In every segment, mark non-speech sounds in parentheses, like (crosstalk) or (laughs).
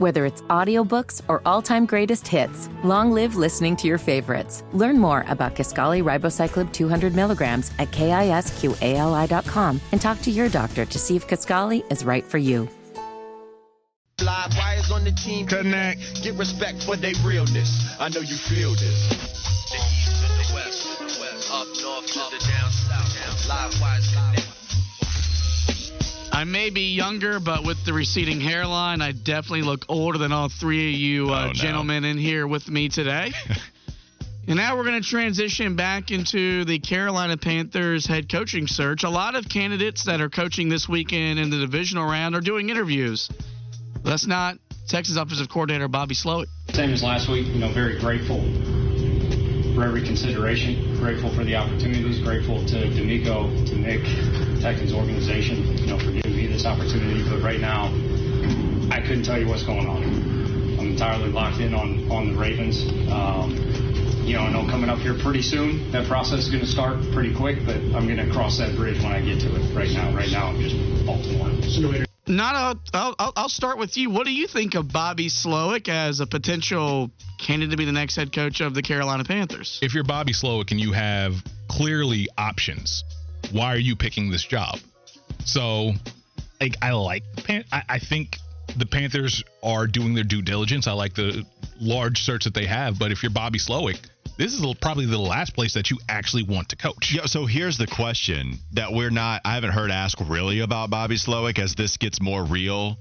Whether it's audiobooks or all-time greatest hits, long live listening to your favorites. Learn more about Kisqali Ribociclib 200 milligrams at kisqali.com and talk to your doctor to see if Kaskali is right for you. Live wires on the team. Connect. Get respect for their realness. I know you feel this. I may be younger, but with the receding hairline, I definitely look older than all three of you uh, Oh, no. gentlemen in here with me today. (laughs) and now we're going to transition back into the Carolina Panthers head coaching search. A lot of candidates that are coaching this weekend in the divisional round are doing interviews. That's not Texas offensive coordinator Bobby Slowik. Same as last week, you know, very grateful for every consideration, grateful for the opportunities, grateful to DeMeco, to Nick, Texans organization, you know, for giving me this opportunity. But right now, I couldn't tell you what's going on. I'm entirely locked in on, on the Ravens. Um, you know, I know coming up here pretty soon, that process is going to start pretty quick, but I'm going to cross that bridge when I get to it. Right now, right now, I'm just Baltimore. Not a, I'll, I'll- I'll start with you. What do you think of Bobby Slowik as a potential candidate to be the next head coach of the Carolina Panthers? If you're Bobby Slowik and you have clearly options, why are you picking this job? So, like, I like the Pan- I, I think the Panthers are doing their due diligence. I like the large search that they have. But if you're Bobby Slowik, this is probably the last place that you actually want to coach. Yeah, so here's the question that we're not I haven't heard asked really about Bobby Slowik as this gets more real.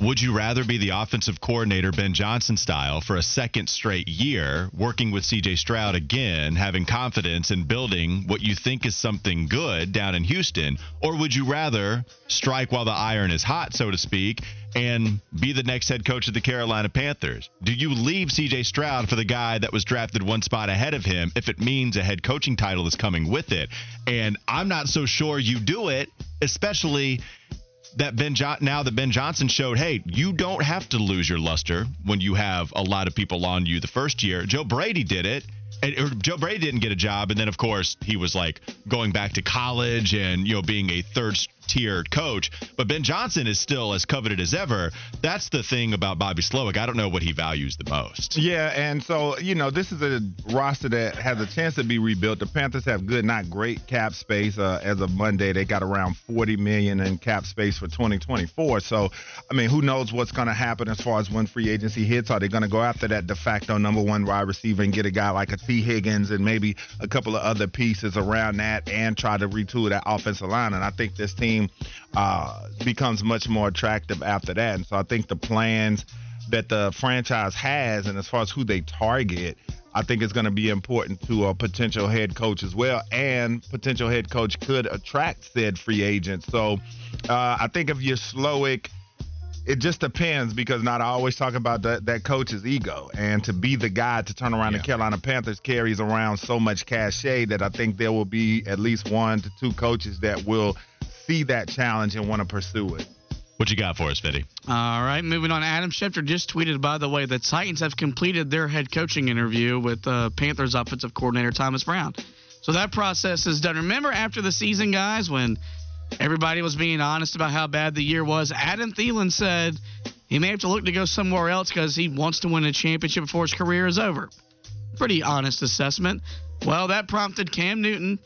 Would you rather be the offensive coordinator Ben Johnson style for a second straight year, working with CJ Stroud again, having confidence in building what you think is something good down in Houston, or would you rather strike while the iron is hot, so to speak, and be the next head coach of the Carolina Panthers? Do you leave CJ Stroud for the guy that was drafted one spot ahead of him if it means a head coaching title is coming with it? And I'm not so sure you do it, especially that Ben John now that Ben Johnson showed, hey, you don't have to lose your luster when you have a lot of people on you the first year. Joe Brady did it. And, Joe Brady didn't get a job, and then of course he was like going back to college and you know being a third tier coach. But Ben Johnson is still as coveted as ever. That's the thing about Bobby Slowik. I don't know what he values the most. Yeah, and so you know this is a roster that has a chance to be rebuilt. The Panthers have good, not great cap space. Uh, as of Monday, they got around 40 million in cap space for 2024. So, I mean, who knows what's going to happen as far as when free agency hits? Are they going to go after that de facto number one wide receiver and get a guy like a Tee Higgins and maybe a couple of other pieces around that and try to retool that offensive line? And I think this team uh, becomes much more attractive after that. And so I think the plans that the franchise has, and as far as who they target, I think it's going to be important to a potential head coach as well. And potential head coach could attract said free agents. So uh, I think if you're Slowik, it just depends because not I always talk about that that coach's ego and to be the guy to turn around the Carolina Panthers carries around so much cachet that I think there will be at least one to two coaches that will see that challenge and want to pursue it. What you got for us, Fitty? All right, moving on. Adam Schefter just tweeted, by the way, the Titans have completed their head coaching interview with uh, Panthers offensive coordinator Thomas Brown. So that process is done. Remember after the season, guys, when everybody was being honest about how bad the year was, Adam Thielen said he may have to look to go somewhere else because he wants to win a championship before his career is over. Pretty honest assessment. Well, that prompted Cam Newton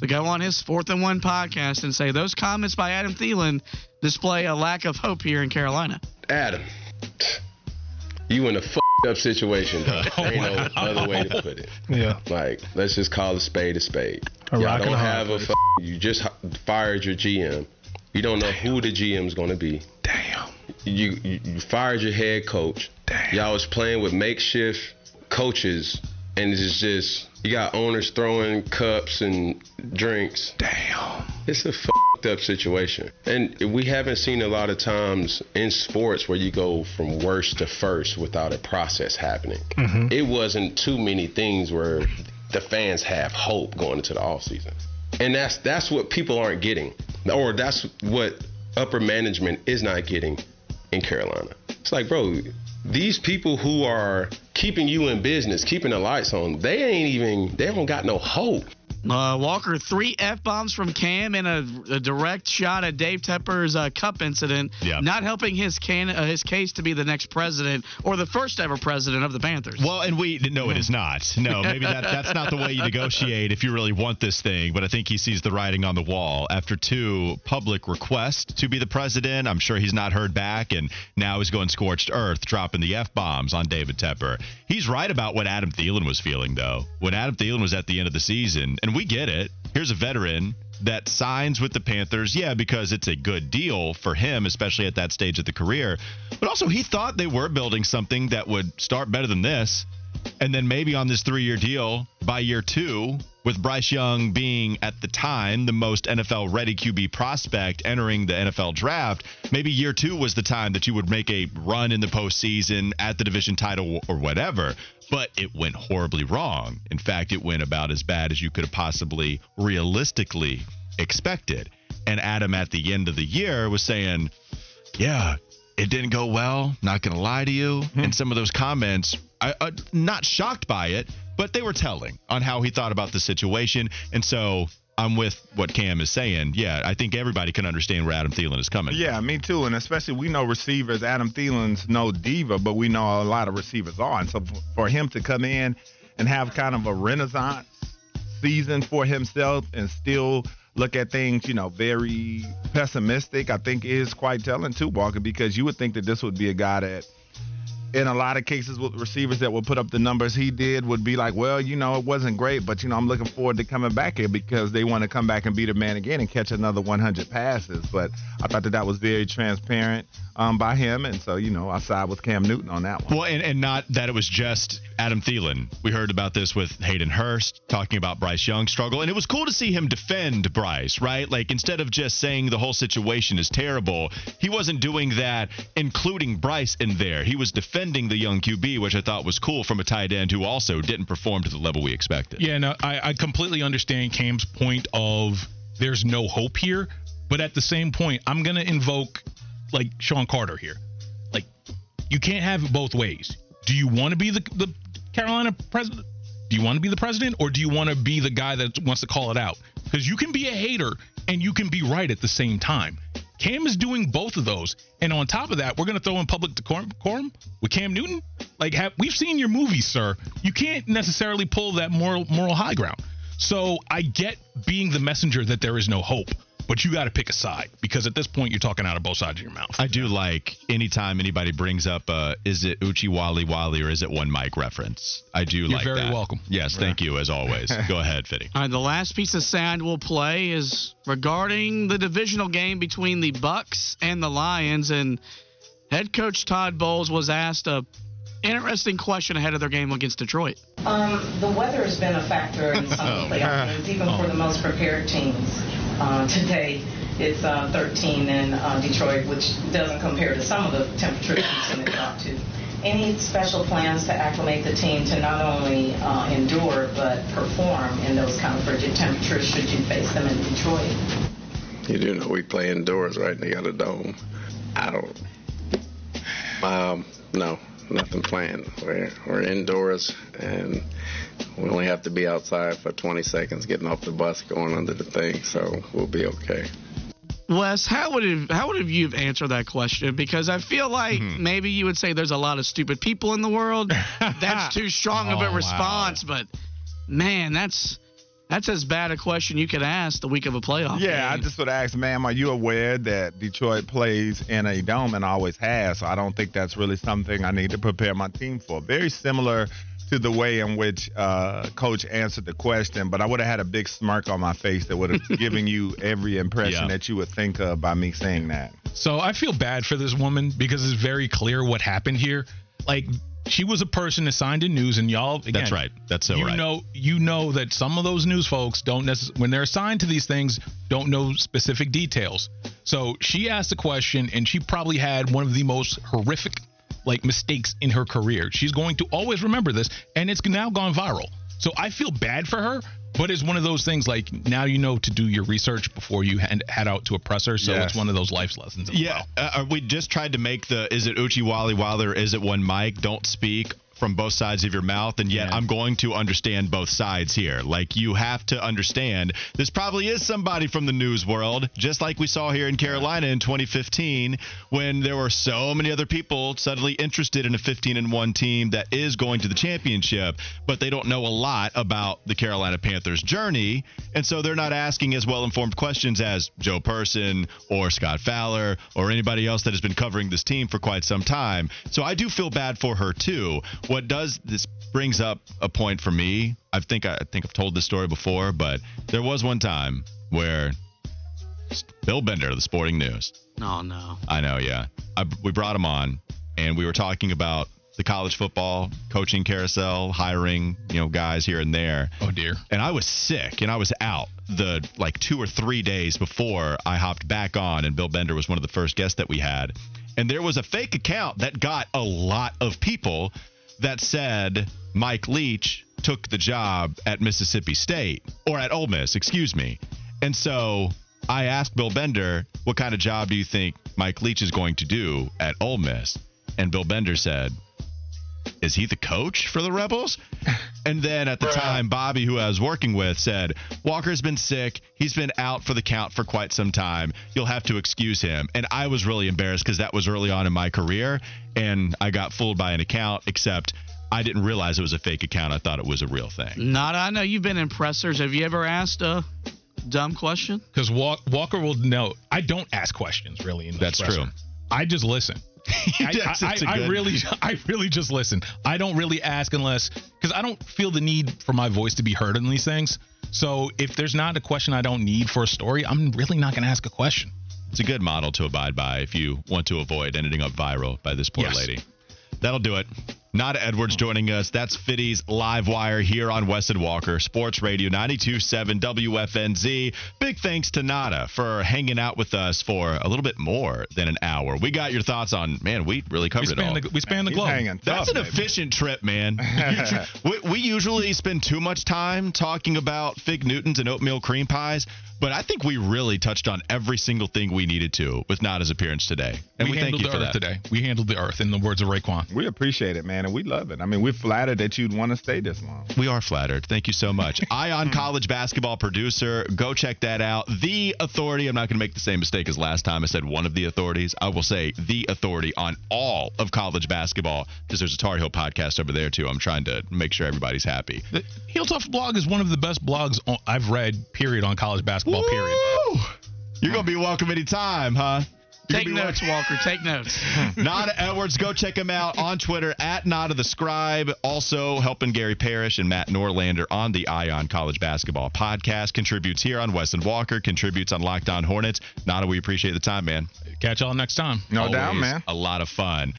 to go on his fourth and one podcast and say those comments by Adam Thielen display a lack of hope here in Carolina. Adam, you in a f- up situation. Dog. (laughs) Ain't no oh, other way to put it. Yeah. Like, let's just call a spade a spade. A Y'all don't a have hard a. place. F- you just fired your GM. You don't know who the GM's going to be. Damn. You, you you fired your head coach. Damn. Y'all was playing with makeshift coaches, and it's just you got owners throwing cups and drinks. Damn. It's a fucked up situation. And we haven't seen a lot of times in sports where you go from worst to first without a process happening. Mm-hmm. It wasn't too many things where the fans have hope going into the offseason. And that's that's what people aren't getting. Or that's what upper management is not getting in Carolina. It's like, bro, these people who are keeping you in business, keeping the lights on, they ain't even they don't got no hope. Uh, Walker, three F bombs from Cam and a, a direct shot at Dave Tepper's uh, cup incident, Yeah. not helping his can uh, his case to be the next president or the first ever president of the Panthers. Well, and we no, it is not. No, maybe that (laughs) that's not the way you negotiate if you really want this thing. But I think he sees the writing on the wall after two public requests to be the president. I'm sure he's not heard back, and now he's going scorched earth, dropping the f bombs on David Tepper. He's right about what Adam Thielen was feeling, though. When Adam Thielen was at the end of the season, and we get it. Here's a veteran that signs with the Panthers, yeah, because it's a good deal for him, especially at that stage of the career. But also, he thought they were building something that would start better than this. And then maybe on this three year deal, by year two, with Bryce Young being at the time the most NFL ready QB prospect entering the NFL draft, maybe year two was the time that you would make a run in the postseason at the division title or whatever. But it went horribly wrong. In fact, it went about as bad as you could have possibly realistically expected. And Adam at the end of the year was saying, yeah, it didn't go well. Not going to lie to you. Hmm. And some of those comments, I, I, not shocked by it, but they were telling on how he thought about the situation. And so I'm with what Cam is saying. Yeah, I think everybody can understand where Adam Thielen is coming. Yeah, me too. And especially we know receivers. Adam Thielen's no diva, but we know a lot of receivers are. And so for him to come in and have kind of a renaissance season for himself and still look at things, you know, very pessimistic, I think is quite telling too, Walker, because you would think that this would be a guy that in a lot of cases with receivers that would put up the numbers he did would be like, well, you know, it wasn't great, but you know, I'm looking forward to coming back here because they want to come back and be the man again and catch another 100 passes. But I thought that that was very transparent um, by him, and so you know, I side with Cam Newton on that one. Well, and, and not that it was just Adam Thielen. We heard about this with Hayden Hurst talking about Bryce Young's struggle, and it was cool to see him defend Bryce, right? Like instead of just saying the whole situation is terrible, he wasn't doing that, including Bryce in there. He was defending the young QB, which I thought was cool from a tight end who also didn't perform to the level we expected. Yeah, no, I, I completely understand Cam's point of there's no hope here, but at the same point, I'm gonna invoke like Shawn Carter here. Like, you can't have it both ways. Do you want to be the the Carolina president? Do you want to be the president, or do you want to be the guy that wants to call it out? Because you can be a hater and you can be right at the same time. Cam is doing both of those, and on top of that, we're gonna throw in public decorum with Cam Newton. Like, have, we've seen your movies, sir. You can't necessarily pull that moral moral high ground. So I get being the messenger that there is no hope, but you got to pick a side because at this point you're talking out of both sides of your mouth. I do like anytime anybody brings up uh, is it Oochie Wally Wally or is it one mic reference. I do You're like very that. welcome. Yes, thank you as always. (laughs) Go ahead, Fitty. All right, the last piece of sound we'll play is regarding the divisional game between the Bucks and the Lions, and head coach Todd Bowles was asked a interesting question ahead of their game against Detroit. Um, the weather has been a factor in some of the (laughs) playoff games, even for the most prepared teams. Uh, today, it's uh, 13 in uh, Detroit, which doesn't compare to some of the temperatures seen it drop to. Any special plans to acclimate the team to not only uh, endure but perform in those kind of frigid temperatures should you face them in Detroit? You do know we play indoors, right? They got a dome. I don't. Um, no, nothing planned. We're we're indoors, and we only have to be outside for 20 seconds, getting off the bus, going under the thing. So we'll be okay. Wes, how would have, how would have you have answered that question? Because I feel like Mm-hmm. maybe you would say there's a lot of stupid people in the world. (laughs) That's too strong of Oh, a wow. response, but man, that's that's as bad a question you could ask the week of a playoff. Yeah, I just would ask, ma'am, are you aware that Detroit plays in a dome and always has? So I don't think that's really something I need to prepare my team for. Very similar to the way in which uh, Coach answered the question, but I would have had a big smirk on my face that would have (laughs) given you every impression Yeah. that you would think of by me saying that. So I feel bad for this woman because it's very clear what happened here. Like she was a person assigned to news, and y'all. Again, That's right. That's so right. you right. know, you know that some of those news folks don't necessarily, when they're assigned to these things, don't know specific details. So she asked a question, and she probably had one of the most horrific like mistakes in her career. She's going to always remember this, and it's now gone viral. So I feel bad for her, but it's one of those things like now you know to do your research before you head, head out to oppress her. So Yes. it's one of those life lessons as Yeah, well. uh, we just tried to make the is it Oochie Wally or is it one mic? Don't speak from both sides of your mouth, and yet Yeah. I'm going to understand both sides here. Like you have to understand this probably is somebody from the news world, just like we saw here in Carolina in 2015 when there were so many other people suddenly interested in a 15 and 1 team that is going to the championship, but they don't know a lot about the Carolina Panthers journey, and so they're not asking as well-informed questions as Joe Person or Scott Fowler or anybody else that has been covering this team for quite some time. So I do feel bad for her too. What does this brings up a point for me? I think I think I've told this story before, but there was one time where Bill Bender of the Sporting News. Oh no. I know, yeah. I, we brought him on, and we were talking about the college football coaching carousel, hiring you know guys here and there. Oh dear. And I was sick, and I was out the like two or three days before I hopped back on, and Bill Bender was one of the first guests that we had. And there was a fake account that got a lot of people that said Mike Leach took the job at Mississippi State or at Ole Miss, excuse me. And so I asked Bill Bender, what kind of job do you think Mike Leach is going to do at Ole Miss? And Bill Bender said, is he the coach for the Rebels? (laughs) And then at the time, Bobby, who I was working with, said, Walker's been sick. He's been out for the count for quite some time. You'll have to excuse him. And I was really embarrassed because that was early on in my career. And I got fooled by an account, except I didn't realize it was a fake account. I thought it was a real thing. Not. I know you've been in pressers. Have you ever asked a dumb question? Because Walker will know. I don't ask questions really. In the That's presser. true. I just listen. (laughs) I, I- I- I really, (laughs) I really just listen. I don't really ask unless because I don't feel the need for my voice to be heard in these things. So if there's not a question I don't need for a story, I'm really not going to ask a question. It's a good model to abide by if you want to avoid ending up viral by this poor Yes. lady. That'll do it. Nada Edwards joining us. That's Fiddy's Live Wire here on Wes and Walker, Sports Radio 92.7 WFNZ. Big thanks to Nada for hanging out with us for a little bit more than an hour. We got your thoughts on, man, we really We covered it all. the, we span the He's globe. hanging That's tough, an baby. efficient trip, man. (laughs) we, we usually spend too much time talking about fig Newtons and oatmeal cream pies, but I think we really touched on every single thing we needed to with Nada's appearance today. And we, we, thank handled you the for earth that. today. We handled the earth, in the words of Raekwon. We appreciate it, man, and we love it. I mean, we're flattered that you'd want to stay this long. We are flattered. Thank you so much. (laughs) Eye on College basketball producer. Go check that out. The authority. I'm not going to make the same mistake as last time. I said one of the authorities. I will say the authority on all of college basketball because there's a Tar Heel podcast over there too. I'm trying to make sure everybody's happy. The Heel Tough blog is one of the best blogs I've read. Period on college basketball. Period. Woo! You're going to be welcome anytime, huh? You're Take gonna be notes, Walker. Take notes. (laughs) Nada Edwards, go check him out on Twitter at Nada the Scribe. Also helping Gary Parrish and Matt Norlander on the Eye on College Basketball Podcast. Contributes here on Wes and Walker. Contributes on Locked On Hornets. Nada, we appreciate the time, man. Catch y'all next time. No doubt, man. A lot of fun.